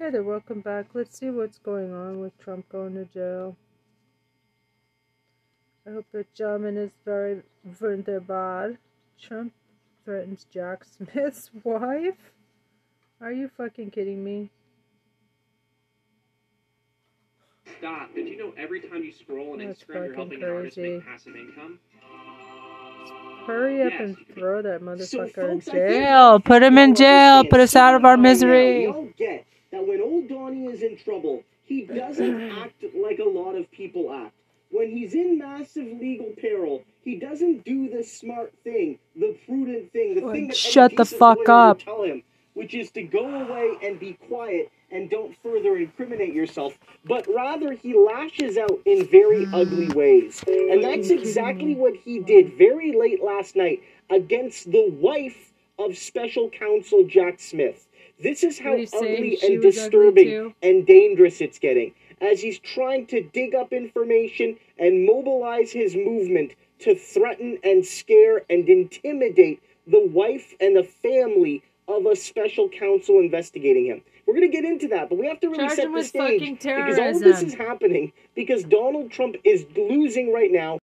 Hey there, welcome back. Let's see what's going on with Trump going to jail. I hope the German is very wunderbar. Trump threatens Jack Smith's wife? Are you fucking kidding me? Stop. Did you know every time you scroll on That's Instagram, you're fucking helping an artist make passive income? Hurry up Yes. and throw that motherfucker in folks, I think jail. most Put him in jail. Put us out of our by now, misery. That when old Donnie is in trouble, he doesn't act like a lot of people act. When he's in massive legal peril, he doesn't do the smart thing, the prudent thing, the thing that shut the fuck up. tell him, which is to go away and be quiet and don't further incriminate yourself. But rather, he lashes out in very mm. ugly ways, and that's exactly what he did very late last night against the wife of Special Counsel Jack Smith. This is how What he's saying, ugly and disturbing and dangerous it's getting as he's trying to dig up information and mobilize his movement to threaten and scare and intimidate the wife and the family of a special counsel investigating him. We're going to get into that, but we have to really Charge set the stage because all of this is happening because Donald Trump is losing right now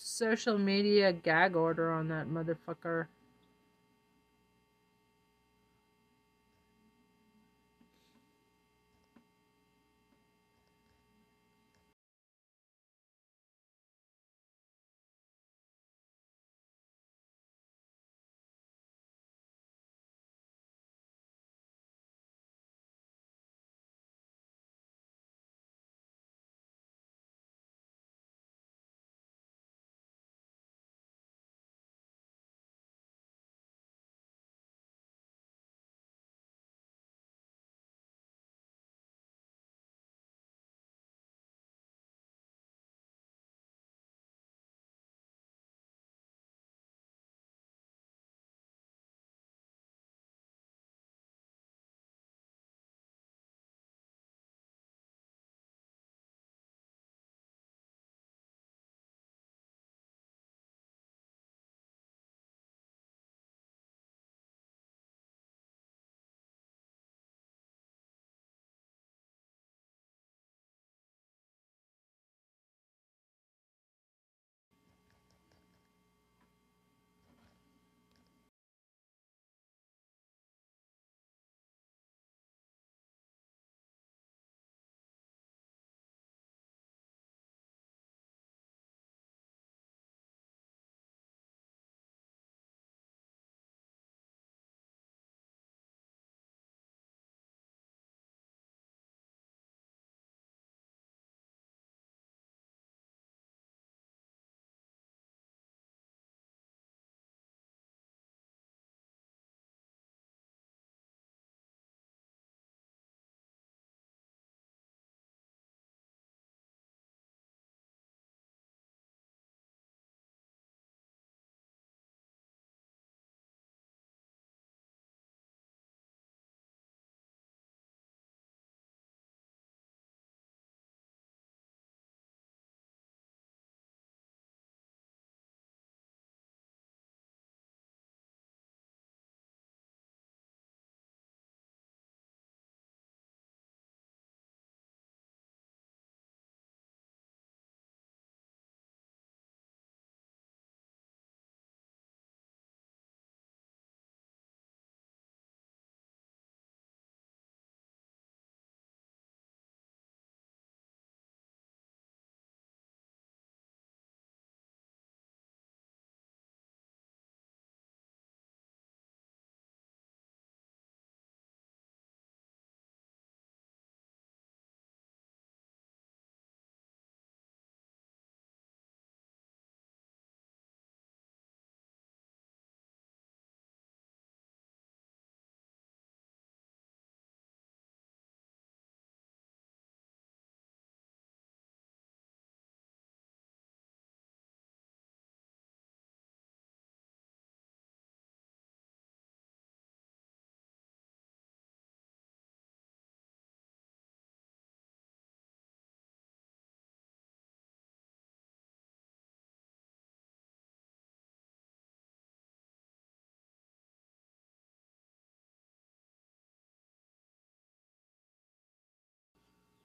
Social media gag order on that motherfucker.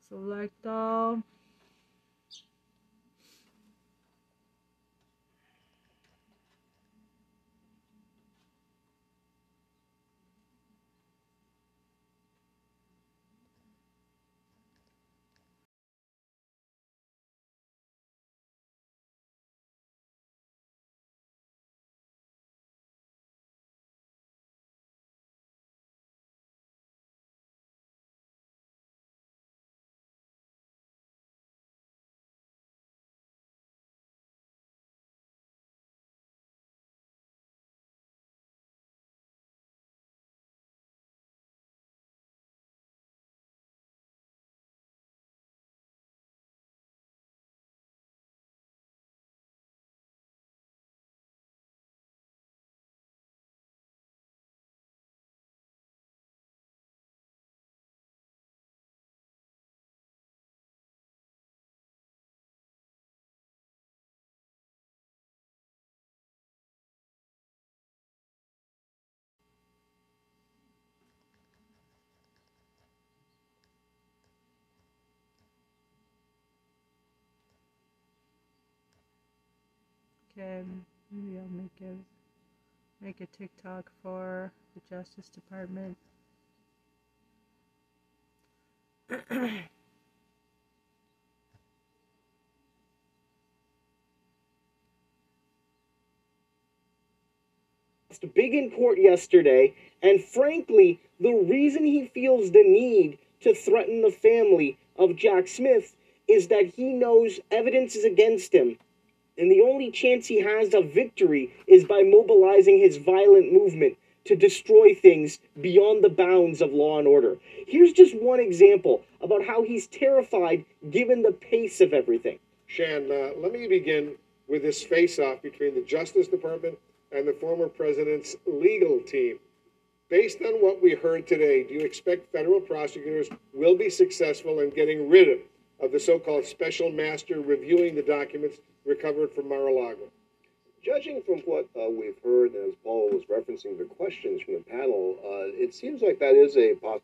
Select all. Um, Okay, maybe I'll make a make a TikTok for the Justice Department. big in court yesterday, and frankly, the reason he feels the need to threaten the family of Jack Smith is that he knows evidence is against him. And the only chance he has of victory is by mobilizing his violent movement to destroy things beyond the bounds of law and order. Here's just one example about how he's terrified given the pace of everything. Shan, uh, let me begin with this face off between the Justice Department and the former president's legal team. Based on what we heard today, do you expect federal prosecutors will be successful in getting rid of, of the so called special master reviewing the documents recovered from Mar a Lago? Judging from what uh, we've heard, as Paul was referencing the questions from the panel, uh, it seems like that is a possibility.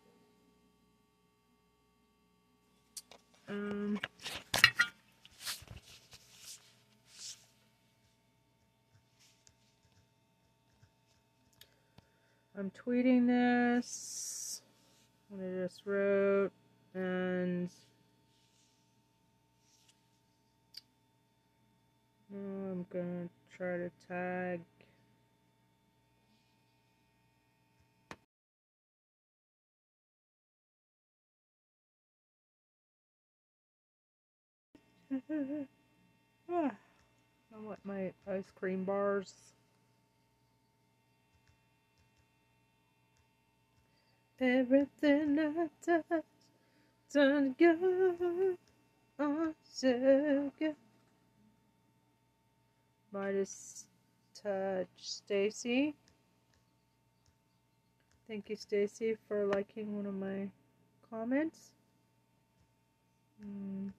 Um, I'm tweeting this. What I just wrote, and I'm gonna try to tag. ah, I want my ice cream bars. Everything I touch turn good, oh so good. Midas touch Stacy. Thank you, Stacy, for liking one of my comments. Mm.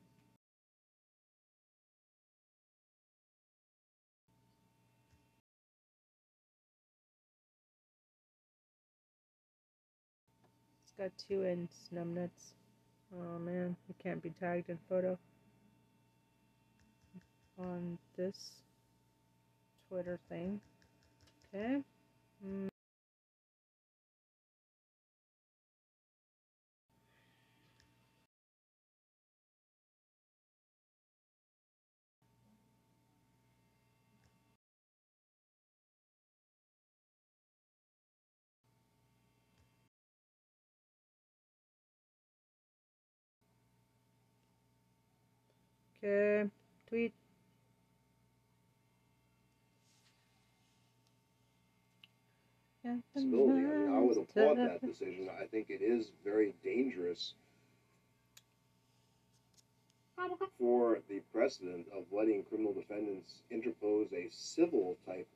It's got two ends, numbnuts. Oh man, it can't be tagged in photo on this Twitter thing. Okay. Mm. Okay, tweet. Possibility. I mean, I would applaud that decision. I think it is very dangerous for the precedent of letting criminal defendants interpose a civil type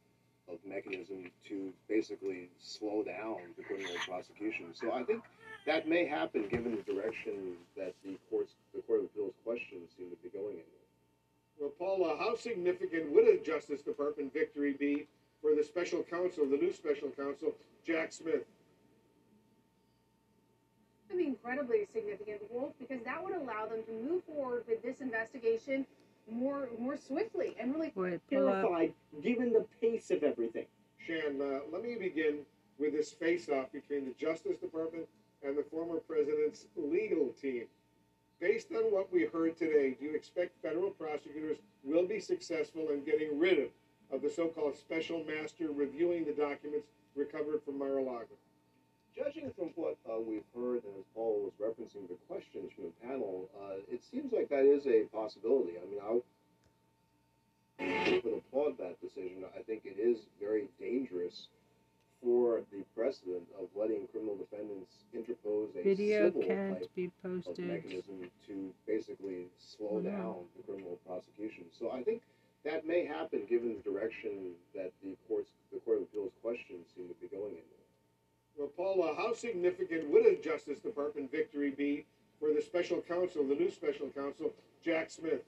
of mechanism to basically slow down the criminal prosecution. So I think that may happen given the direction that the courts, the Court of Appeals questions seem to be going in. Well, Paula, how significant would a Justice Department victory be for the special counsel, the new special counsel, Jack Smith? to be incredibly significant, Wolf, because that would allow them to move forward with this investigation more more swiftly and really Wait, pull up. Terrified, given the pace of everything. Shan, uh, let me begin with this face-off between the Justice Department and the former president's legal team. Based on what we heard today, do you expect federal prosecutors will be successful in getting rid of, of the so-called special master reviewing the documents recovered from Mar-a-Lago? Judging from what uh, we've heard, and as Paul was referencing the questions from the panel, uh, it seems like that is a possibility. I mean, I would applaud that decision. I think it is very dangerous for the precedent of letting criminal defendants interpose a Video civil can't type be of mechanism to basically slow Mhm. down the criminal prosecution. So I think that may happen given the direction that the courts, the Court of Appeals questions seem to be going in. Well, Paula, uh, how significant would a Justice Department victory be for the special counsel, the new special counsel, Jack Smith?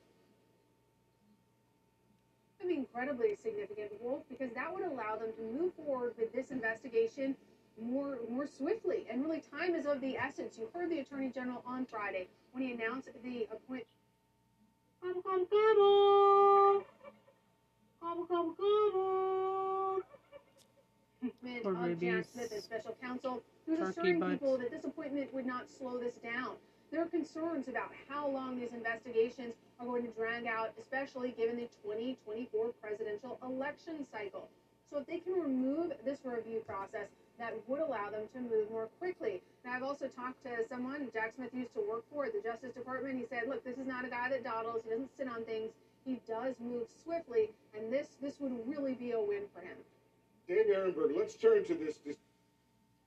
to be incredibly significant, Wolf, because that would allow them to move forward with this investigation more more swiftly. And really, time is of the essence. You heard the Attorney General on Friday when he announced the appointment. Gobble, gobble, gobble. Gobble, gobble, gobble. Poor of Jack. Smith special counsel. Turkey assuring butts. people that this appointment would not slow this down. There are concerns about how long these investigations are going to drag out, especially given the 2024 presidential election cycle. So if they can remove this review process, that would allow them to move more quickly. And I've also talked to someone Jack Smith used to work for the Justice Department. He said, "Look, this is not a guy that dawdles. He doesn't sit on things. He does move swiftly, and this this would really be a win for him." Dave Aronberg, let's turn to this, this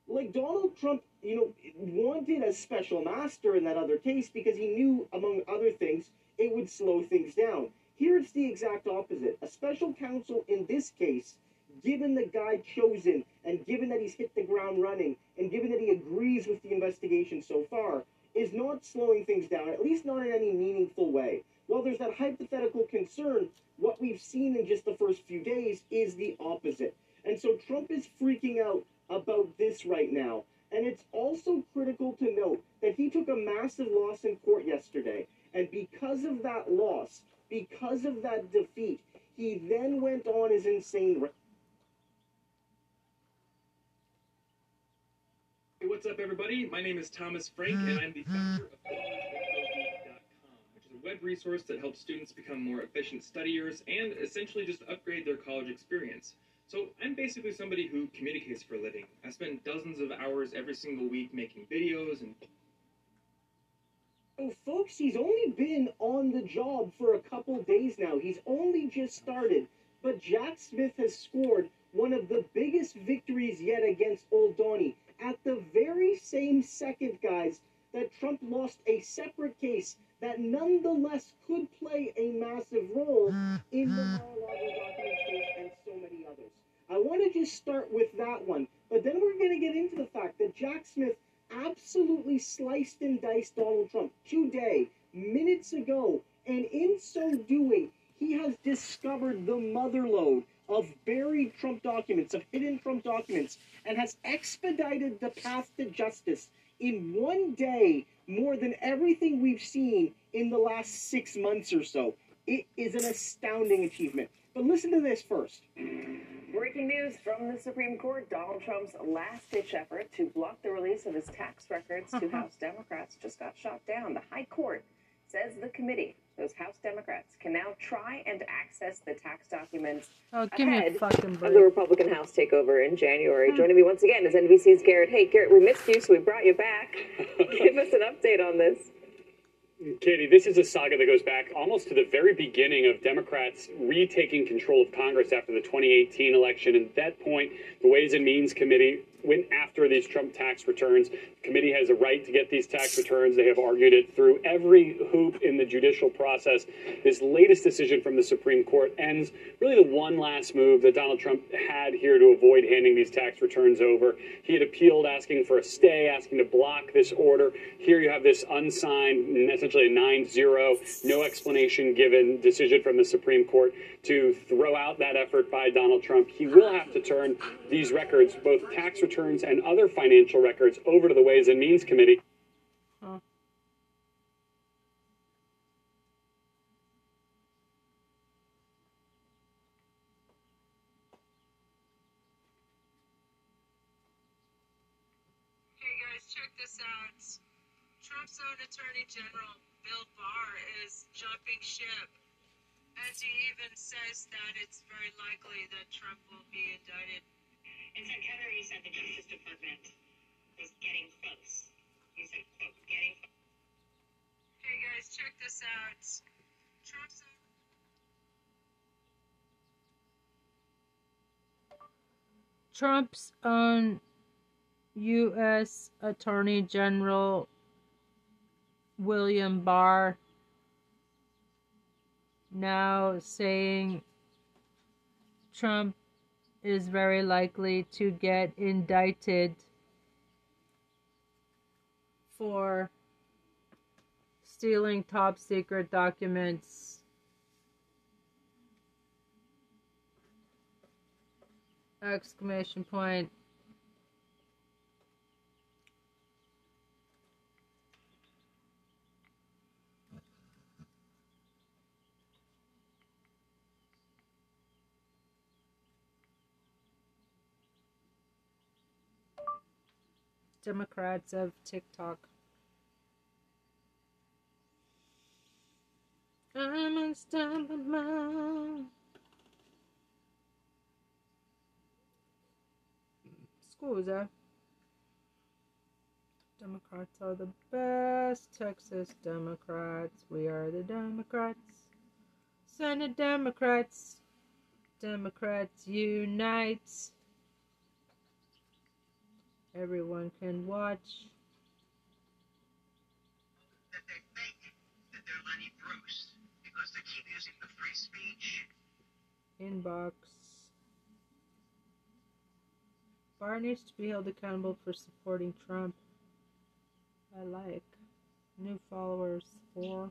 like Donald Trump, you know, wanted a special master in that other case because he knew, among other things, it would slow things down. Here it's the exact opposite. A special counsel in this case, given the guy chosen and given that he's hit the ground running and given that he agrees with the investigation so far, is not slowing things down, at least not in any meaningful way. While there's that hypothetical concern, what we've seen in just the first few days is the opposite. And so Trump is freaking out about this right now. And it's also critical to note that he took a massive loss in court yesterday. And because of that loss, because of that defeat, he then went on his insane. Ra- Hey, what's up, everybody? My name is Thomas Frank, and I'm the founder of collegeinfo.com, which is a web resource that helps students become more efficient studiers and essentially just upgrade their college experience. So I'm basically somebody who communicates for a living. I spend dozens of hours every single week making videos and Oh, folks, he's only been on the job for a couple days now. He's only just started. But Jack Smith has scored one of the biggest victories yet against Old Donny. At the very same second, guys, that Trump lost a separate case that nonetheless could play a massive role in the mm-hmm. Mar-a-Lago documents case and so many others. I want to just start with that one, but then we're going to get into the fact that Jack Smith absolutely sliced and diced Donald Trump today, minutes ago, and in so doing, he has discovered the mother motherlode of buried Trump documents, of hidden Trump documents, and has expedited the path to justice in one day more than everything we've seen in the last six months or so. It is an astounding achievement. But listen to this first. Breaking news from the Supreme Court Donald Trump's last ditch effort to block the release of his tax records to House Democrats just got shot down. The High Court says the committee, those House Democrats, can now try and access the tax documents Oh, give me a ahead fucking of the. Republican House takeover in January. Hmm. Joining me once again is NBC's Garrett. Hey, Garrett, we missed you, so we brought you back. Give us an update on this. Katie, this is a saga that goes back almost to the very beginning of Democrats retaking control of Congress after the 2018 election. And at that point, the Ways and Means Committee went after these Trump tax returns. The committee has a right to get these tax returns. They have argued it through every hoop in the judicial process. This latest decision from the Supreme Court ends really the one last move that Donald Trump had here to avoid handing these tax returns over. He had appealed asking for a stay, asking to block this order. Here you have this unsigned, essentially a 9 0, no explanation given decision from the Supreme Court to throw out that effort by Donald Trump, he will have to turn these records, both tax returns and other financial records, over to the Ways and Means Committee. Hey guys, check this out. Trump's own Attorney General Bill Barr is jumping ship and he even says that it's very likely that Trump will be indicted. In September, you said the Justice Department was getting close. You said, quote, getting Hey guys, check this out. Trump's Trump's own U.S. Attorney General William Barr now saying Trump is very likely to get indicted for stealing top secret documents. Exclamation point. Democrats of TikTok. I'm unstoppable. Scusa. Eh? Democrats are the best. Texas Democrats. We are the Democrats. Senate Democrats. Democrats unite. Everyone can watch. that they think that they're Lenny Bruce because they keep using the free speech. Inbox. Barr needs to be held accountable for supporting Trump. I like. New followers, four.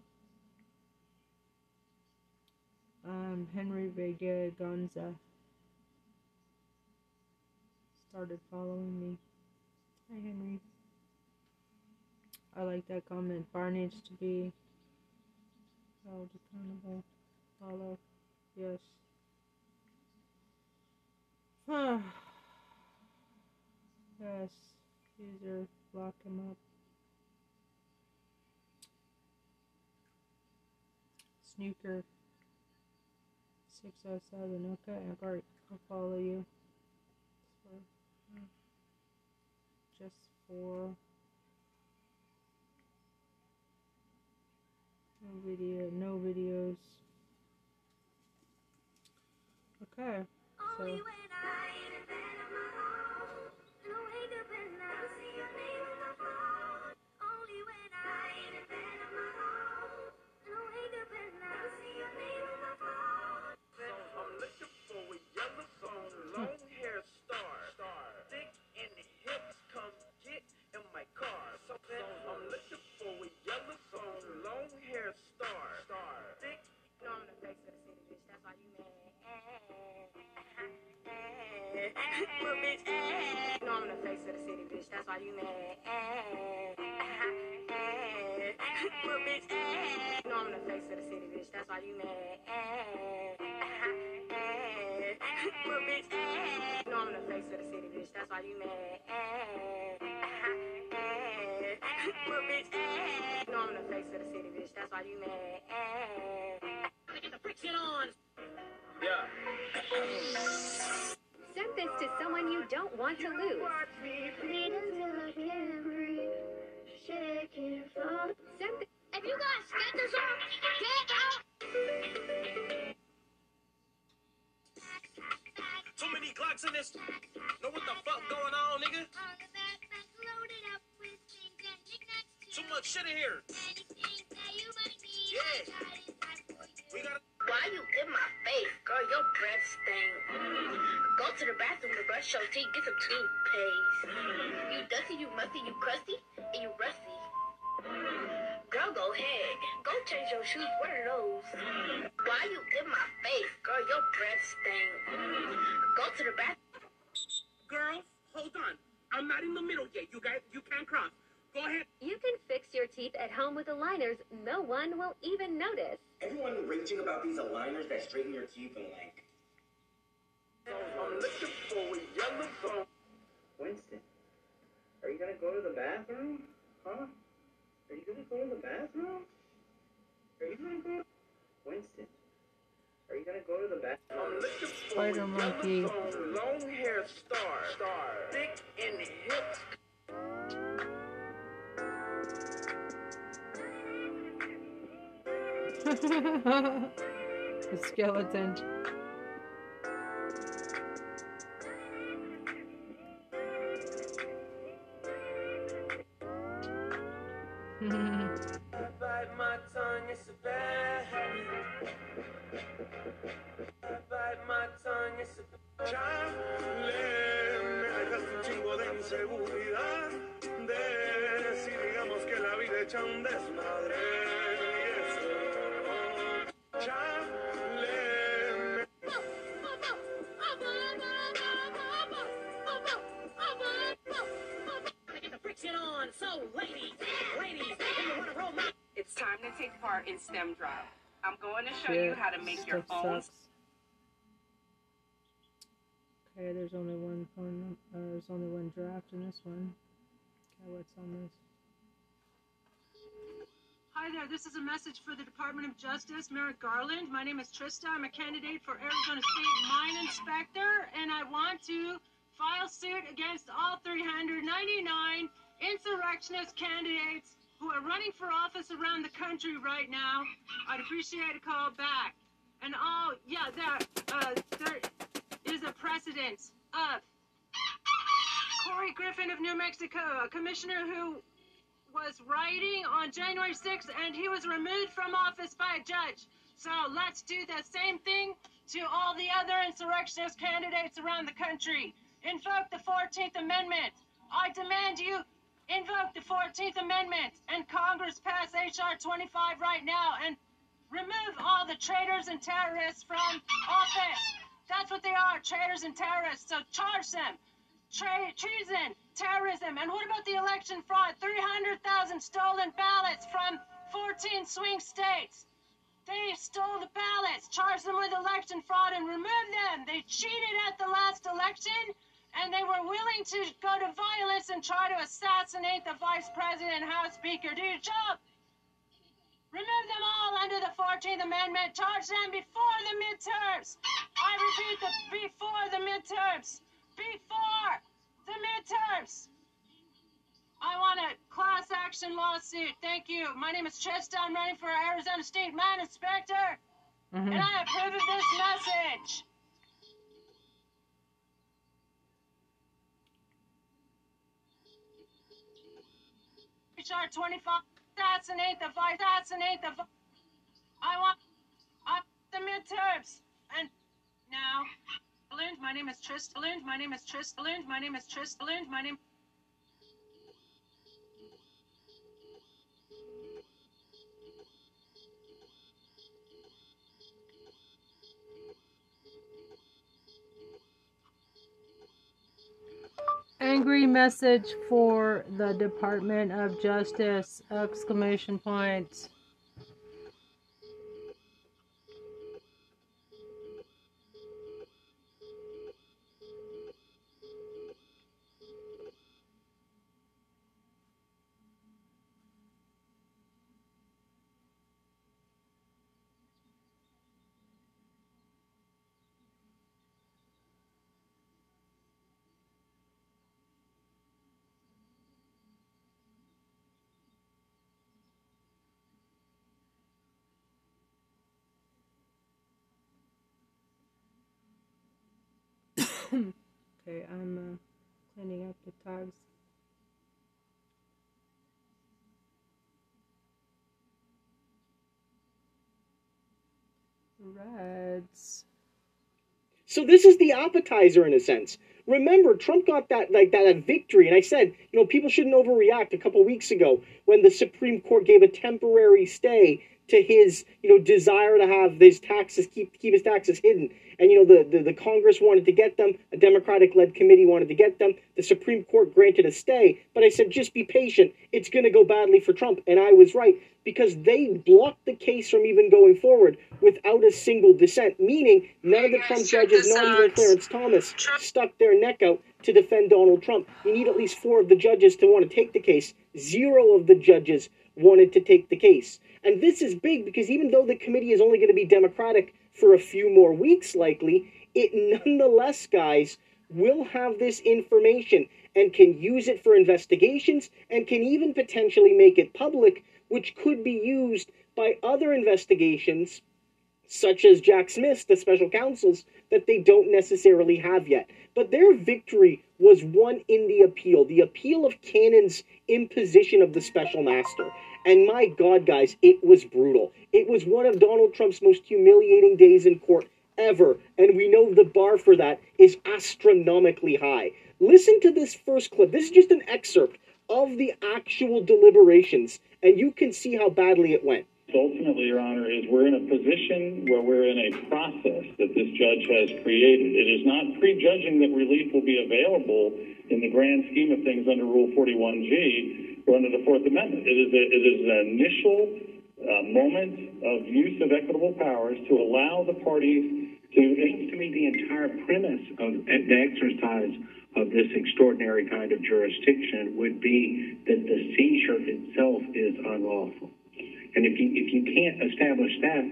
Um, Henry Vega Gonza started following me. Hi, Henry. I like that comment. Needs to be held accountable. Follow. Yes. Huh. yes. User, lock him up. Snooker. 607. Okay, Bart, I'll follow you. Uh, just for no video, no videos. Okay, so. Little bitch. No, I'm the face of the city, bitch. That's why you mad. Little bitch. No, I'm the face of the city, bitch. That's why you mad. Little bitch. No, I'm the face of the city, bitch. That's why you mad. Little bitch. No, I'm the face of the city, bitch. That's why you mad. Get the friction on. Yeah. Send this to someone you don't want to lose. If you guys get this on, get out. Too many Glocks in this. Know what the fuck going on, nigga? Too much shit in here. Yeah. We gotta. Why you in my face, girl? Your breath stink. Go to the bathroom to brush your teeth, get some toothpaste. You dusty, you musty, you crusty, and you rusty. Girl, go ahead. Go change your shoes. What are those? Why you in my face, girl? Your breath stink. Go to the bathroom. Girls, hold on. I'm not in the middle yet. You guys, you can't cross. Go ahead. You can fix your teeth at home with aligners. No one will even notice. Everyone raging about these aligners that straighten your teeth and like. I'm looking for a yellow song. Winston, Are you gonna go to the bathroom? Huh? Are you gonna go to the bathroom? Are you gonna go? Winston. Are you gonna go to the bathroom? I'm looking for Spider monkey. long hair star. Star. Thick in hips. dejaste skeleton. chingo. De si digamos que la vida echa un desmadre. To take part in STEM Drop. I'm going to show Shit, you how to make your stuff own sucks. Okay, there's only one phone. Uh, there's only one draft in this one. Okay, what's on this? Hi there, this is a message for the Department of Justice, Merrick Garland. My name is Trista. I'm a candidate for Arizona State Mine Inspector, and I want to file suit against all 399 insurrectionist candidates who are running for office around the country right now. I'd appreciate a call back. And all, yeah, there, uh, there is a precedent of Corey Griffin of New Mexico, a commissioner who was writing on January 6th and he was removed from office by a judge. So let's do the same thing to all the other insurrectionist candidates around the country. Invoke the 14th Amendment. I demand you invoke the 14th Amendment and Congress pass H.R. 25 right now and remove all the traitors and terrorists from office. That's what they are, traitors and terrorists. So charge them. Tra- treason, terrorism, and what about the election fraud? 300,000 stolen ballots from 14 swing states. They stole the ballots, charged them with election fraud, and removed them. They cheated at the last election, and they were willing to go to violence and try to assassinate the vice president and House Speaker. Do your job. Remove them all under the 14th Amendment. Charge them before the midterms. I repeat, the before the midterms. Before the midterms. I want a class action lawsuit. Thank you. My name is Trista. I'm running for Arizona State Mine Inspector. Mhm. And I approve of this message. HR 25. Assassinate the vice. Assassinate the. vi- I want. I want the midterms. And now. Balloon, my name is Trist. Balloon, my name is Trist. Balloon, my name is Trist. Balloon, my name. Angry message for the Department of Justice! Exclamation point. okay, I'm uh, cleaning up the tags. Reds. So this is the appetizer in a sense. Remember, Trump got that like that victory, and I said, you know, people shouldn't overreact. A couple weeks ago, when the Supreme Court gave a temporary stay to his, you know, desire to have his taxes keep keep his taxes hidden, and you know, the the, the Congress wanted to get them, a Democratic-led committee wanted to get them. The Supreme Court granted a stay, but I said, just be patient. It's going to go badly for Trump, and I was right because they blocked the case from even going forward without a single dissent, meaning none of the Trump judges, not even Clarence Thomas, stuck their neck out to defend Donald Trump. You need at least four of the judges to want to take the case. Zero of the judges wanted to take the case. And this is big because even though the committee is only going to be Democratic for a few more weeks, likely, it nonetheless, guys, will have this information and can use it for investigations and can even potentially make it public, which could be used by other investigations, such as Jack Smith's, the special counsels, that they don't necessarily have yet. But their victory was won in the appeal, the appeal of Cannon's imposition of the special master. And my God, guys, it was brutal. It was one of Donald Trump's most humiliating days in court ever. And we know the bar for that is astronomically high. Listen to this first clip. This is just an excerpt of the actual deliberations, and you can see how badly it went. Ultimately, Your Honor, is we're in a position where we're in a process that this judge has created. It is not prejudging that relief will be available in the grand scheme of things under Rule 41G or under the Fourth Amendment. It is, a, it is an initial uh, moment of use of equitable powers to allow the parties to. It seems to me the entire premise of the exercise of this extraordinary kind of jurisdiction would be that the seizure itself is unlawful. And if you if you can't establish that,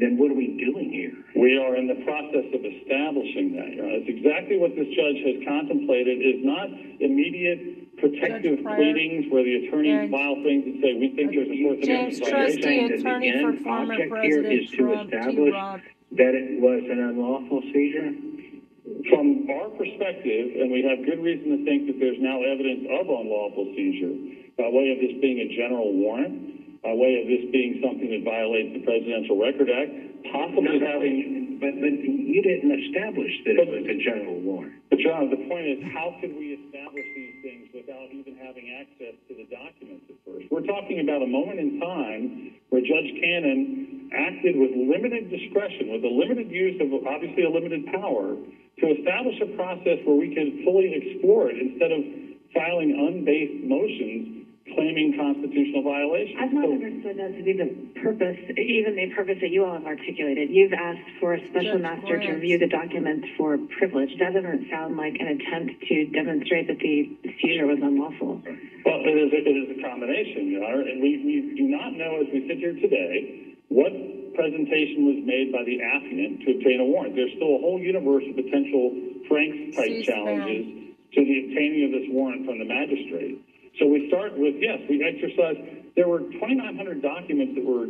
then what are we doing here? We are in the process of establishing that. Your Honor. It's exactly what this judge has contemplated is not immediate protective Pryor pleadings where the attorneys and- file things and say, we think there's a Fourth James Amendment Trusty, violation. attorney the for end former object here President is to Trump, establish T-Rob. that it was an unlawful seizure? From our perspective, and we have good reason to think that there's now evidence of unlawful seizure by way of this being a general warrant, by way of this being something that violates the Presidential Record Act, possibly No, having. But, but you didn't establish that it was a general warrant. But John, the point is, how can we establish these things without even having access to the documents at first? We're talking about a moment in time where Judge Cannon acted with limited discretion, with a limited use of obviously a limited power, to establish a process where we can fully explore it instead of filing unbased motions claiming constitutional violations. I've not So- understood that to be the purpose, even the purpose that you all have articulated. You've asked for a special Judge master to review the documents for privilege. That doesn't sound like an attempt to demonstrate that the seizure was unlawful. Well, it is, it is a combination, Your Honor, and we, we do not know as we sit here today what presentation was made by the affiant to obtain a warrant. There's still a whole universe of potential Franks-type challenges to the obtaining of this warrant from the magistrate. So we start with, yes, we exercise, there were 2,900 documents that were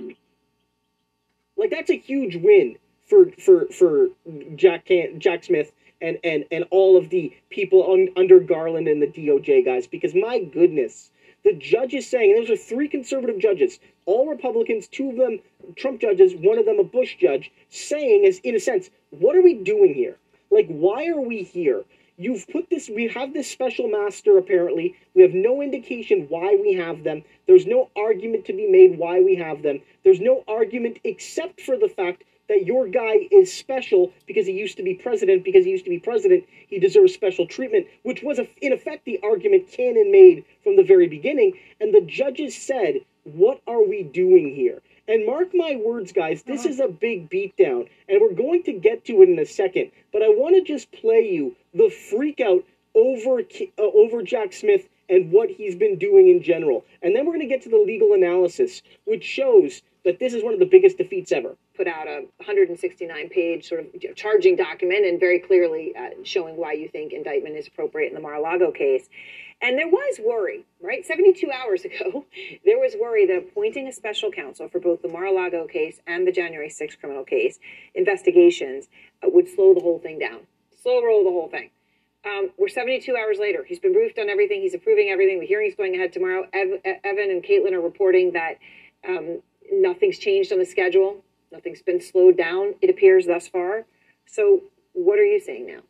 Like that's a huge win for for for Jack Can- Jack Smith and and and all of the people un- under Garland and the DOJ guys because my goodness, the judge is saying and those are three conservative judges, all Republicans, two of them Trump judges, one of them a Bush judge, saying is in a sense, what are we doing here? Like why are we here? You've put this, we have this special master apparently. We have no indication why we have them. There's no argument to be made why we have them. There's no argument except for the fact that your guy is special because he used to be president. Because he used to be president, he deserves special treatment, which was, in effect, the argument Cannon made from the very beginning. And the judges said, What are we doing here? And mark my words, guys, this is a big beatdown, and we're going to get to it in a second. But I want to just play you the freak out over uh, over Jack Smith and what he's been doing in general, and then we're going to get to the legal analysis, which shows that this is one of the biggest defeats ever. put out a 169 page sort of charging document and very clearly uh, showing why you think indictment is appropriate in the Mar-a-Lago case. And there was worry, right? 72 hours ago, there was worry that appointing a special counsel for both the Mar-a-Lago case and the January 6th criminal case investigations uh, would slow the whole thing down, slow roll the whole thing. Um, we're 72 hours later. He's been briefed on everything. He's approving everything. The hearing's going ahead tomorrow. Ev- Evan and Caitlin are reporting that um, nothing's changed on the schedule. Nothing's been slowed down, it appears, thus far. So, what are you saying now?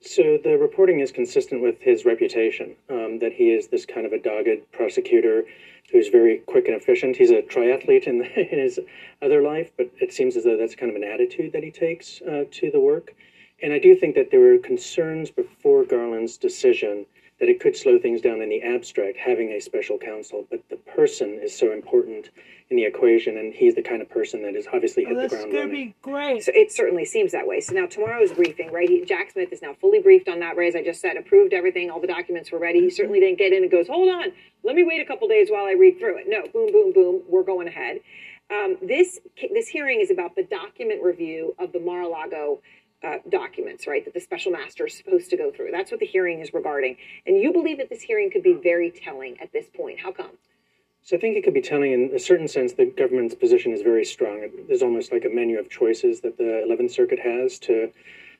So the reporting is consistent with his reputation, um, that he is this kind of a dogged prosecutor who's very quick and efficient. He's a triathlete in, in his other life, but it seems as though that's kind of an attitude that he takes uh, to the work. And I do think that there were concerns before Garland's decision that it could slow things down in the abstract, having a special counsel. But the person is so important in the equation, and he's the kind of person that is obviously hit Well, the that's ground gonna be great. So it certainly seems that way. So now tomorrow's briefing, right? He, Jack Smith is now fully briefed on that, right? As I just said, approved everything, all the documents were ready. He certainly didn't get in and goes, hold on, let me wait a couple days while I read through it. No, boom, boom, boom, we're going ahead. Um, this this hearing is about the document review of the Mar-a-Lago uh, documents, right? That the special master is supposed to go through. That's what the hearing is regarding. And you believe that this hearing could be very telling at this point. How come? So I think it could be telling in a certain sense the government's position is very strong. There's almost like a menu of choices that the 11th Circuit has to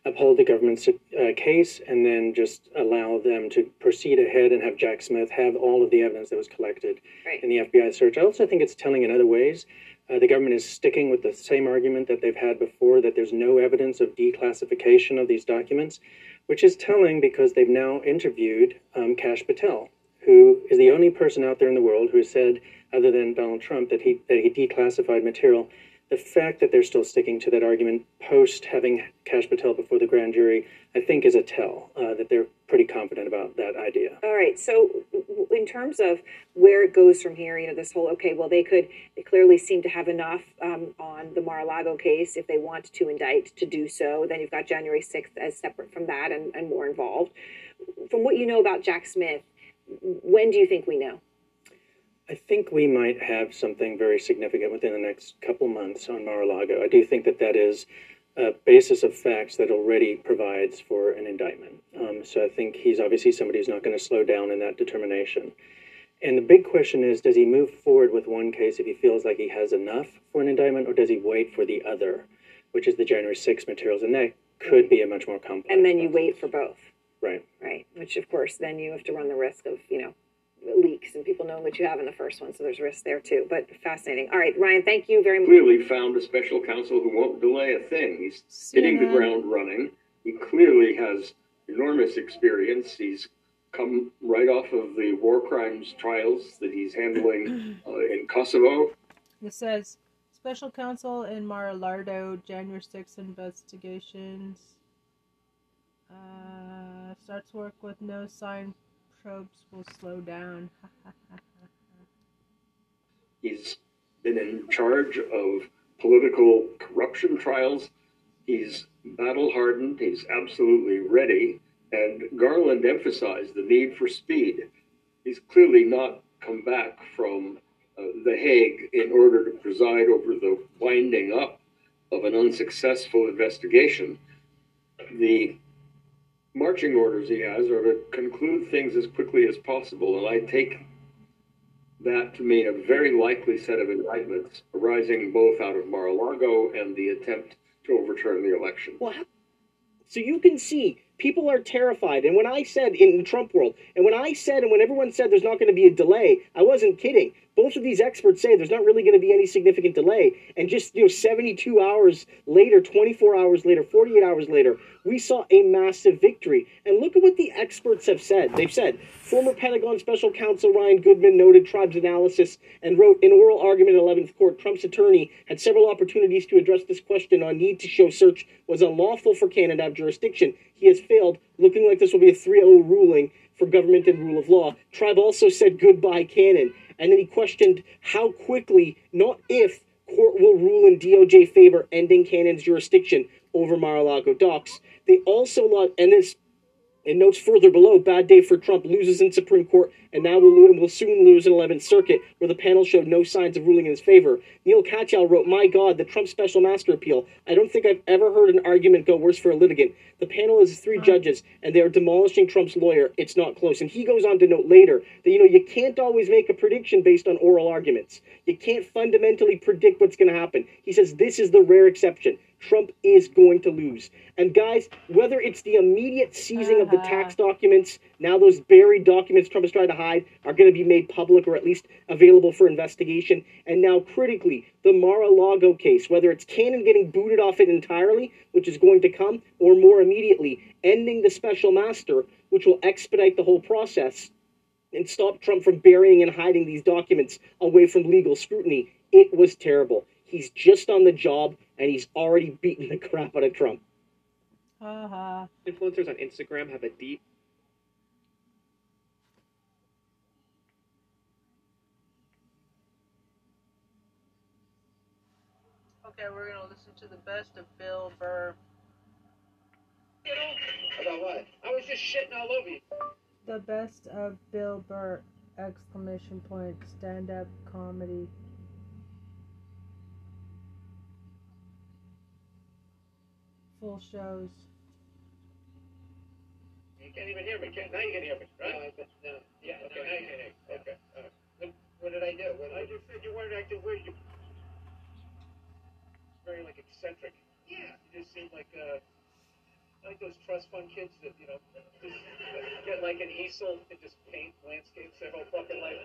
uphold the government's uh, case and then just allow them to proceed ahead and have Jack Smith have all of the evidence that was collected Right. in the FBI search. I also think it's telling in other ways. Uh, the government is sticking with the same argument that they've had before that there's no evidence of declassification of these documents, which is telling because they've now interviewed um, Kash Patel, who is the only person out there in the world who has said, other than Donald Trump, that he that he declassified material. The fact that they're still sticking to that argument post having Kash Patel before the grand jury, I think, is a tell uh, that they're pretty confident about that idea. All right. So, in terms of where it goes from here, you know, this whole okay, well, they could, they clearly seem to have enough um, on the Mar-a-Lago case if they want to indict to do so. Then you've got January sixth as separate from that and, and more involved. From what you know about Jack Smith, when do you think we know? I think we might have something very significant within the next couple months on Mar-a-Lago. I do think that that is a basis of facts that already provides for an indictment. Um, so I think he's obviously somebody who's not going to slow down in that determination. And the big question is, does he move forward with one case if he feels like he has enough for an indictment, or does he wait for the other, which is the January 6 materials? And that could be a much more complex. And then you wait for both, Right. right? Which, of course, then you have to run the risk of, you know, leaks and people knowing what you have in the first one. So there's risk there too. But fascinating. All right, Ryan, thank you very much. clearly found a special counsel who won't delay a thing. He's hitting the ground running. He clearly has enormous experience. He's come right off of the war crimes trials that he's handling uh, in Kosovo. It says special counsel in Mar-a-Lago, January 6 investigations. Uh, starts work with no sign. Probes will slow down. He's been in charge of political corruption trials. He's battle hardened. He's absolutely ready. And Garland emphasized the need for speed. He's clearly not come back from uh, The Hague in order to preside over the winding up of an unsuccessful investigation. The marching orders he has are to conclude things as quickly as possible, and I take that to mean a very likely set of indictments arising both out of Mar-a-Lago and the attempt to overturn the election. Well, how- so you can see people are terrified. And when I said in the Trump world, and when I said, and when everyone said there's not going to be a delay, I wasn't kidding. Both of these experts say there's not really going to be any significant delay. And just, you know, 72 hours later, 24 hours later, 48 hours later, we saw a massive victory. And look at what the experts have said. They've said former Pentagon special counsel Ryan Goodman noted Tribe's analysis and wrote in oral argument in 11th court, Trump's attorney had several opportunities to address this question on need to show search was unlawful for Canada have jurisdiction. He has failed, looking like this will be a 3-0 ruling for government and rule of law. Tribe also said goodbye Cannon. And then he questioned how quickly, not if, court will rule in DOJ favor ending Cannon's jurisdiction over Mar-a-Lago docks. They also and this and notes further below, bad day for Trump loses in Supreme Court and now will, will soon lose in 11th Circuit, where the panel showed no signs of ruling in his favor. Neil Katyal wrote, My God, the Trump special master appeal. I don't think I've ever heard an argument go worse for a litigant. The panel is three judges, and they are demolishing Trump's lawyer. It's not close. And he goes on to note later that, you know, you can't always make a prediction based on oral arguments. You can't fundamentally predict what's going to happen. He says this is the rare exception. Trump is going to lose. And guys, whether it's the immediate seizing of the uh-huh. tax documents, now those buried documents Trump is trying to hide are going to be made public or at least available for investigation. And now, critically, the Mar-a-Lago case, whether it's Cannon getting booted off it entirely, which is going to come, or more immediately, ending the special master, which will expedite the whole process and stop Trump from burying and hiding these documents away from legal scrutiny. It was terrible. He's just on the job and he's already beaten the crap out of Trump. Uh-huh. Influencers on Instagram have a deep. Okay, we're gonna listen to the best of Bill Burr. About what? I was just shitting all over you. The best of Bill Burr! Exclamation point! Stand up comedy. Full shows. You can't even hear me. Can't, now you can hear me, right? no. Yeah, okay, now you can hear me. Okay, all right. What, what did I do? What I just said you weren't acting weird. You very like eccentric. Yeah. You just seem like uh, like those trust fund kids that you know just get like an easel and just paint landscapes their whole fucking life.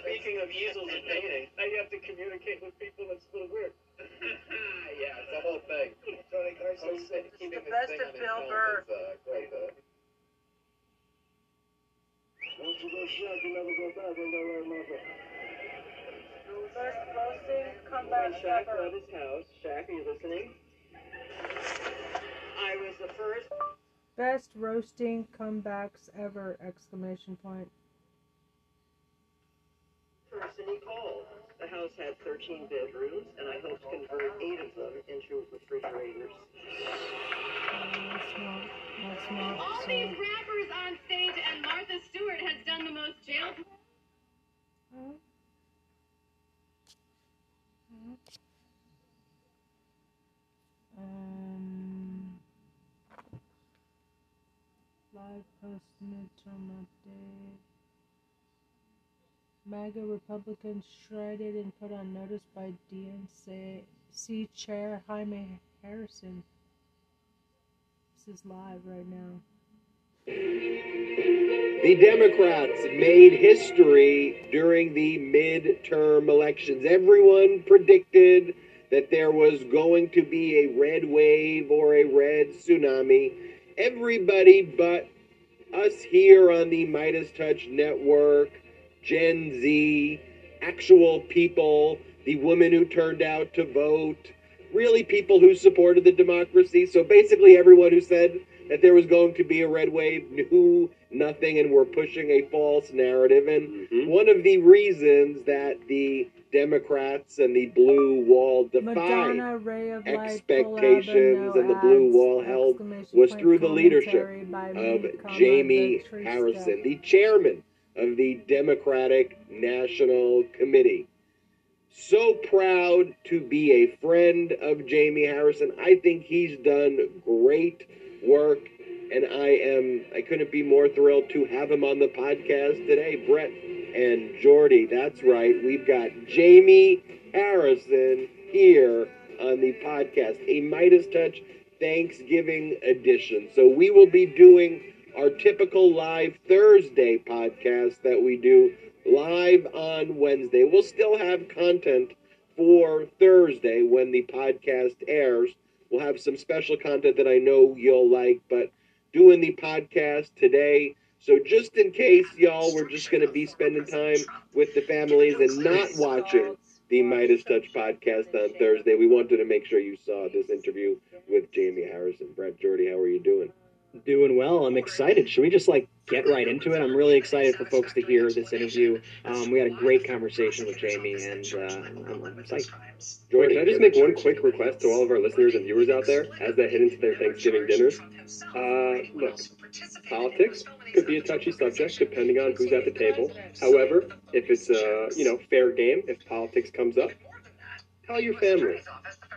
Speaking of easels and painting, now you have to communicate with people. That's a little weird. yeah, it's the whole thing. Tony Garcia said keeping the best thing of Bill Burr. is uh, quite uh, once you go shut, you never go back. Ain't that right, motherfucker? Best roasting When comeback Shaq ever. left his house, Shaq, are you listening? I was the first Best roasting comebacks ever! Exclamation point. person he called. The house had 13 bedrooms, and I helped convert eight of them into refrigerators. That's not. That's not. All so- these rappers on stage, and Martha Stewart has done the most jail. Huh? Huh? Um, MAGA Republicans shredded and put on notice by DNC Chair Jaime Harrison. This is live right now. The Democrats made history during the midterm elections. Everyone predicted that there was going to be a red wave or a red tsunami. Everybody but us here on the Midas Touch Network, Gen Z, actual people, the woman who turned out to vote, really people who supported the democracy. So basically, everyone who said that there was going to be a red wave knew nothing and we're pushing a false narrative. And mm-hmm. one of the reasons that the Democrats and the blue wall defied Madonna, Light, expectations and the blue wall held was through the leadership commentary by me, of Jaime Harrison, the chairman of the Democratic National Committee. So proud to be a friend of Jaime Harrison. I think he's done great work, and I am I couldn't be more thrilled to have him on the podcast today. Brett and Jordy, that's right. We've got Jaime Harrison here on the podcast, a Midas Touch Thanksgiving edition. So we will be doing our typical live Thursday podcast that we do live on Wednesday. We'll still have content for Thursday when the podcast airs. We'll have some special content that I know you'll like, but doing the podcast today. So just in case y'all were just going to be spending time with the families and not watching the Midas Touch podcast on Thursday, we wanted to make sure you saw this interview with Jaime Harrison. Brett Jordy, how are you doing? Doing well. I'm excited. Should we just like get right into it? I'm really excited for folks to hear this interview. Um, we had a great conversation with Jaime, and uh, I'm, I'm. George, can I just make one quick request to all of our listeners and viewers out there as they head into their Thanksgiving dinners? Uh, look, politics could be a touchy subject depending on who's at the table. However, if it's a you know fair game, if politics comes up, tell your family,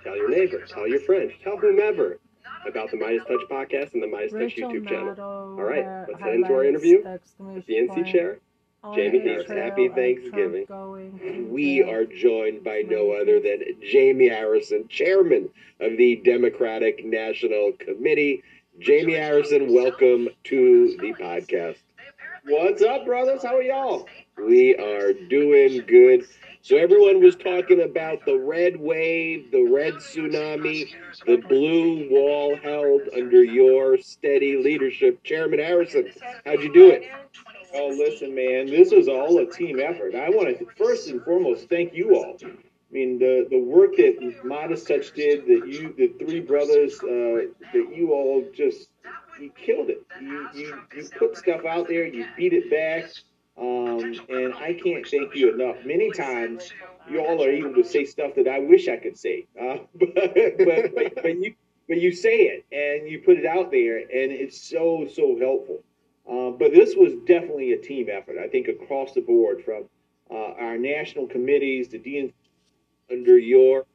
tell your neighbors, tell your friends, tell whomever about the Midas Touch podcast and the Midas Touch Rachel YouTube channel. All right, let's head into our interview. with The NC point, chair, Jaime the Harrison. trail Happy Thanksgiving. Trump going to We are joined by no other than Jaime Harrison, chairman of the Democratic National Committee. Jaime Harrison, welcome to the podcast. What's up, brothers? How are y'all? We are doing good. So everyone was talking about the red wave, the red tsunami, the blue wall held under your steady leadership. Chairman Harrison, how'd you do it? Oh, listen, man, this was all a team effort. I want to first and foremost thank you all. I mean, the the work that Midas Touch did, that you, the three brothers, uh, that you all just you killed it. You you you put stuff out there, you beat it back, um, and I can't thank you enough. Many times you all are able to say stuff that I wish I could say. Uh, but, but, but, you but you say it and you put it out there, and it's so so helpful. Uh, but this was definitely a team effort. I think across the board, from uh, our national committees to DNC under your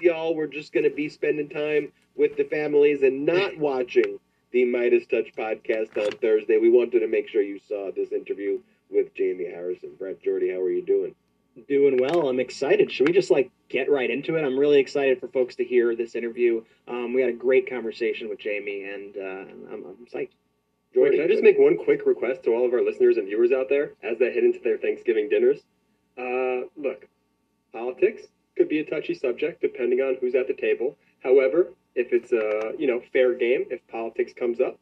y'all we're just going to be spending time with the families and not watching the Midas Touch podcast on Thursday. We wanted to make sure you saw this interview with Jaime Harrison. Brett Jordy, how are you doing? Doing well. I'm excited. Should we just like get right into it? I'm really excited for folks to hear this interview. Um, we had a great conversation with Jaime, and uh, I'm, I'm psyched. Jordan, can I just make one quick request to all of our listeners and viewers out there as they head into their Thanksgiving dinners? Uh, look, politics could be a touchy subject depending on who's at the table. However, if it's a you know fair game, if politics comes up,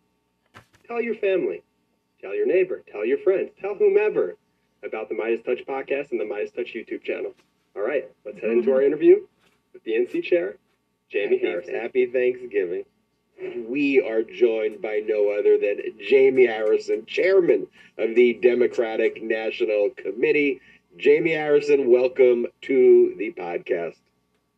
tell your family, tell your neighbor, tell your friends, tell whomever about the Midas Touch podcast and the Midas Touch YouTube channel. All right, let's head into our interview with the NC chair, Jaime happy, Harrison. Happy Thanksgiving. We are joined by no other than Jaime Harrison, chairman of the Democratic National Committee. Jaime Harrison, welcome to the podcast.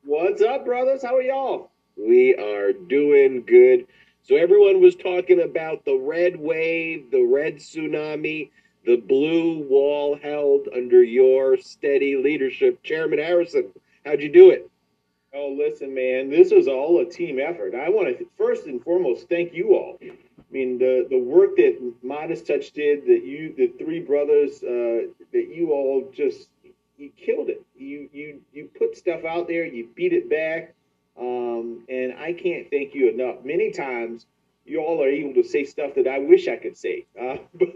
What's up, brothers? How are y'all? We are doing good. So, everyone was talking about the red wave, the red tsunami, the blue wall held under your steady leadership. Chairman Harrison, how'd you do it? Oh, listen, man, this was all a team effort. I want to first and foremost thank you all. I mean, the the work that Midas Touch did, that you, the three brothers, uh, that you all just you killed it. You you you put stuff out there, you beat it back, um, and I can't thank you enough. Many times, you all are able to say stuff that I wish I could say, uh, but,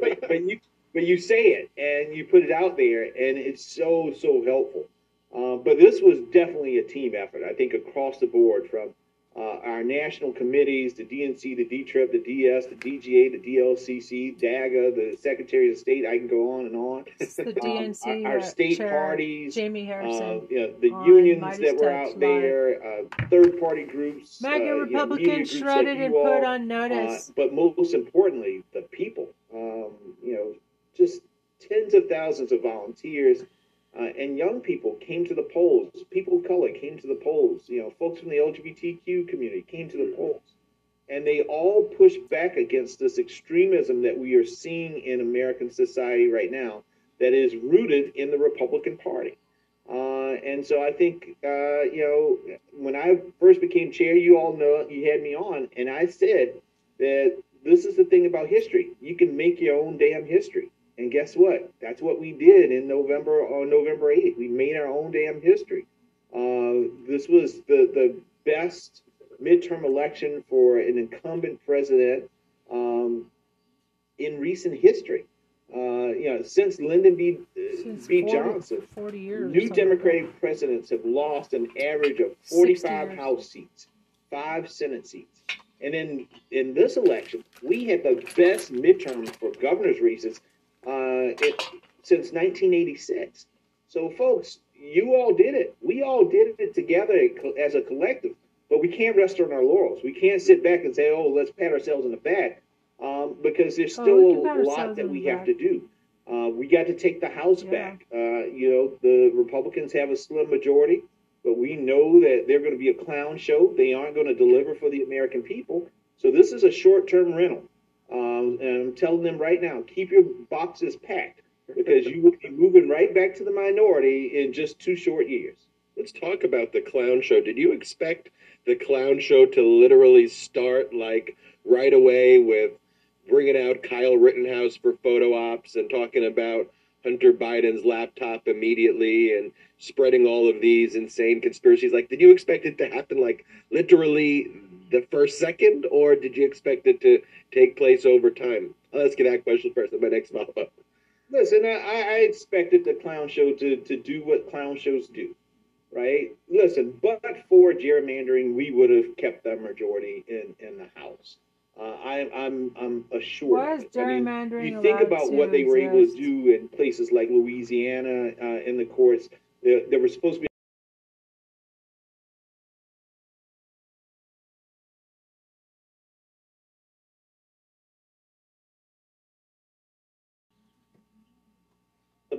but, but you but you say it and you put it out there, and it's so so helpful. Uh, but this was definitely a team effort. I think across the board, from uh, our national committees, the DNC, the D-TRIP, the DS, the DGA, the DLCC, DAGA, the Secretaries of State. I can go on and on. It's the Um, DNC our, our uh, state chair, parties, Jaime uh, Harrison. you know, the unions Midas that were out there, uh, third party groups, MAGA uh, you know, groups like and you put all, on notice. uh, but most importantly, the people. Um, you know, just tens of thousands of volunteers uh, and young people came to the polls. People of color came to the polls. You know, folks from the LGBTQ community came to the polls, and they all pushed back against this extremism that we are seeing in American society right now. That is rooted in the Republican Party. Uh, and so I think, uh, you know, when I first became chair, you all know you had me on, and I said that this is the thing about history. You can make your own damn history. And guess what? That's what we did in November on November 8th. We made our own damn history. Uh, this was the, the best midterm election for an incumbent president um, in recent history. Uh, you know, since Lyndon B. Since B. 40 Johnson, 40 years. new something like Democratic presidents have lost an average of 45. House seats, five Senate seats. And then in this election, we had the best midterm for governor's races uh, it, since 1986. So, folks, you all did it. We all did it together as a collective. But we can't rest on our laurels. We can't sit back and say, "Oh, let's pat ourselves on the back," um, because there's Oh, still pat a lot that we have back. to do. Uh, we got to take the House Yeah. back. Uh, you know, the Republicans have a slim majority, but we know that they're going to be a clown show. They aren't going to deliver for the American people. So this is a short-term rental. Um, and I'm telling them right now, keep your boxes packed because you will be moving right back to the minority in just two short years. Let's talk about the clown show. Did you expect the clown show to literally start like right away with bringing out Kyle Rittenhouse for photo ops and talking about Hunter Biden's laptop immediately and spreading all of these insane conspiracies? Like, did you expect it to happen like literally the first second, or did you expect it to take place over time? I'll ask you that question first, and my next follow up. Listen, I, I expected the clown show to, to do what clown shows do, right? Listen, but for gerrymandering, we would have kept the majority in, in the House. Uh, I, I'm I'm assured. Why of is it. I mean, gerrymandering you think about what they were able to do in places like Louisiana uh, in the courts. There, there were supposed to be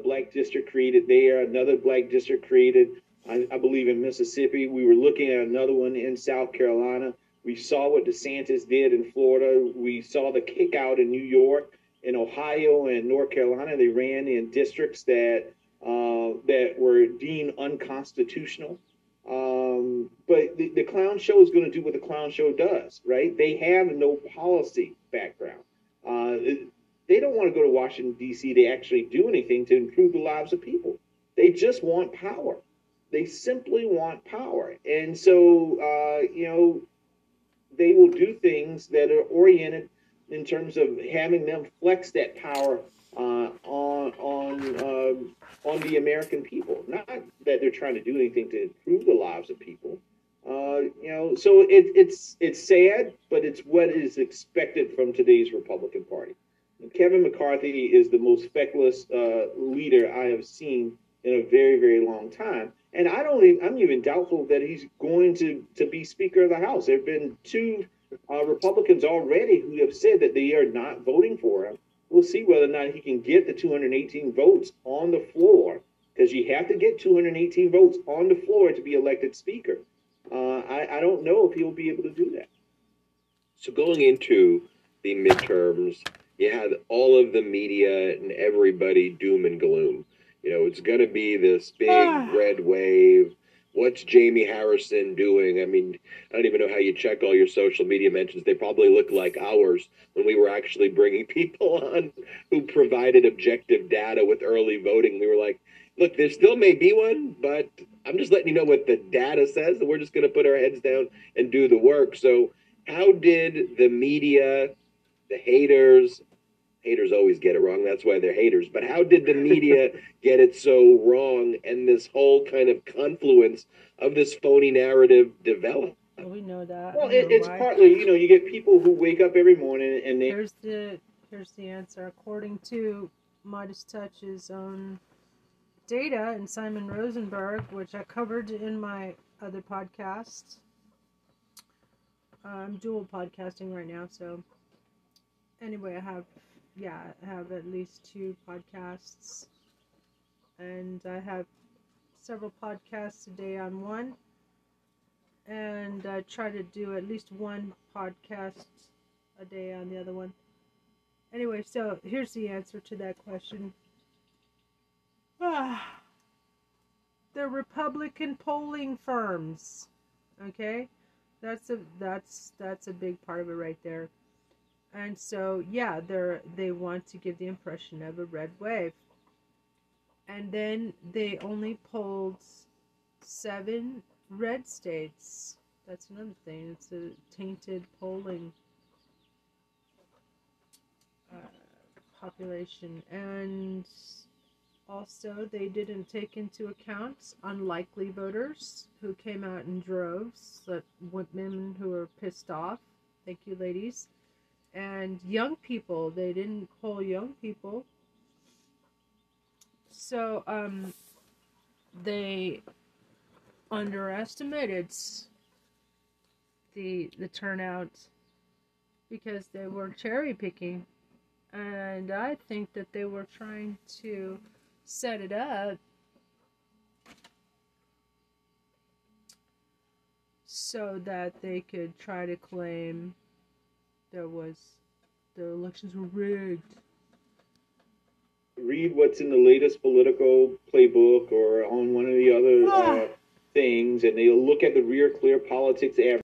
black district created there, another black district created, I, I believe, in Mississippi. We were looking at another one in South Carolina. We saw what DeSantis did in Florida. We saw the kick out in New York, in Ohio, and North Carolina. They ran in districts that uh, that were deemed unconstitutional. Um, but the, the clown show is going to do what the clown show does, right? They have no policy background. Uh, they don't want to go to Washington, D.C. to actually do anything to improve the lives of people. They just want power. They simply want power. And so, uh, you know, they will do things that are oriented in terms of having them flex that power uh, on on um, on the American people. Not that they're trying to do anything to improve the lives of people. Uh, you know, so it, it's it's sad, but it's what is expected from today's Republican Party. Kevin McCarthy is the most feckless uh, leader I have seen in a very very long time, and I don't even, I'm even doubtful that he's going to to be Speaker of the House. There have been two uh, Republicans already who have said that they are not voting for him we'll see whether or not he can get the 218 votes on the floor because you have to get 218 votes on the floor to be elected speaker. Uh, I, I don't know if he'll be able to do that. So going into the midterms, you had all of the media and everybody doom and gloom. You know, it's going to be this big ah. red wave. What's Jaime Harrison doing? I mean, I don't even know how you check all your social media mentions. They probably look like ours when we were actually bringing people on who provided objective data with early voting. We were like, look, there still may be one, but I'm just letting you know what the data says, and we're just going to put our heads down and do the work. So, how did the media, the haters, haters always get it wrong. That's why they're haters. But how did the media get it so wrong and this whole kind of confluence of this phony narrative develop? Well, we know that. Well, I it, it's why. partly, you know, you get people who wake up every morning and they. Here's the here's the answer. According to Midas Touch's own data and Simon Rosenberg, which I covered in my other podcast. I'm dual podcasting right now, so anyway, I have yeah, I have at least two podcasts, and I have several podcasts a day on one, and I try to do at least one podcast a day on the other one. Anyway, so here's the answer to that question. Ah, the Republican polling firms. Okay, that's a that's that's a big part of it right there. And so yeah, they're they want to give the impression of a red wave. And then they only polled seven red states. That's another thing. It's a tainted polling uh, population. And also, they didn't take into account unlikely voters who came out in droves, like women who were pissed off. Thank you, ladies. And young people, they didn't poll young people. So, um, they underestimated the the turnout because they were cherry picking and I think that they were trying to set it up so that they could try to claim there was the elections were rigged. read what's in the latest Politico Playbook or on one of the other uh, things, and they'll look at the Real Clear Politics average.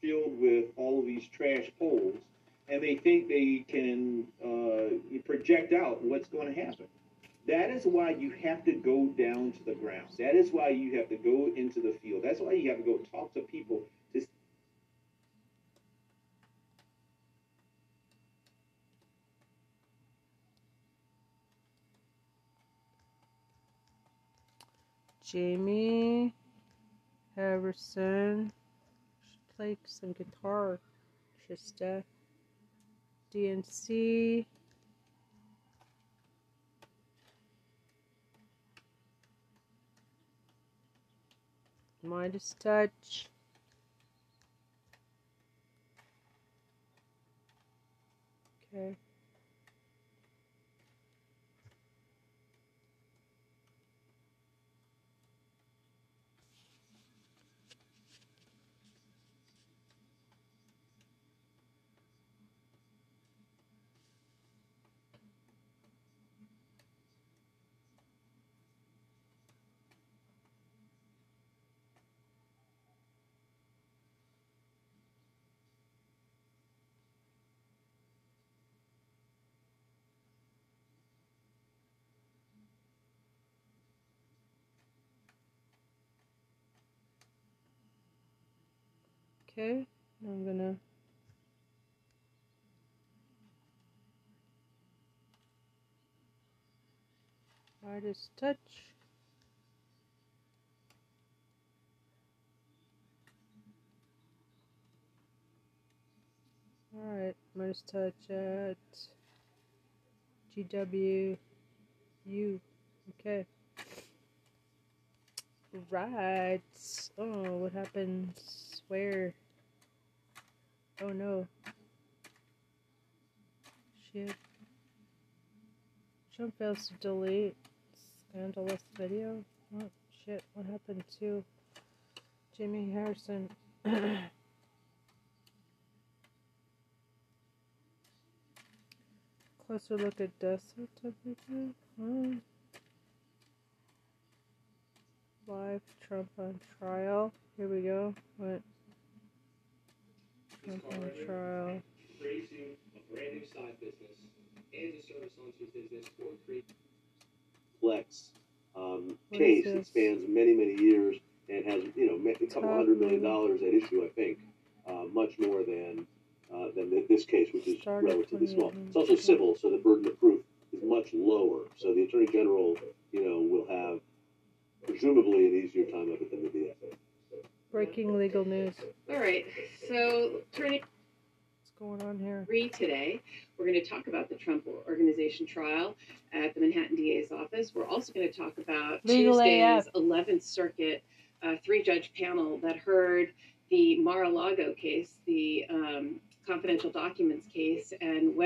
Filled with all of these trash holes, and they think they can uh, project out what's going to happen. That is why you have to go down to the ground. That is why you have to go into the field. That's why you have to go talk to people Jaime Harrison play some guitar. Just uh, DNC. Midas touch. Okay. Okay, I'm gonna Midas touch. Alright, Midas touch at GWU. Okay. Right. Oh, what happens? Where? Oh no. Shit. Trump fails to delete scandalous video. Oh shit, what happened to Jimmy Harrison? Closer look at desktop temperature. Hmm. Oh. Live Trump on trial. Here we go. What? Trump on trial. Creating a brand new side business and a service launch business or create complex um, case that spans many, many years and has, you know, ma- a couple hundred million dollars at issue, I think, uh, much more than uh, than this case, which is Started relatively small. It's also civil, so the burden of proof is much lower. So the attorney general, you know, will have presumably an easier time of it than the DA. Breaking legal news. All right, so turning What's going on here? three today, we're going to talk about the Trump Organization trial at the Manhattan DA's office. We're also going to talk about Legal Tuesday's AF. 11th Circuit uh, three-judge panel that heard the Mar-a-Lago case, the um, confidential documents case, and whether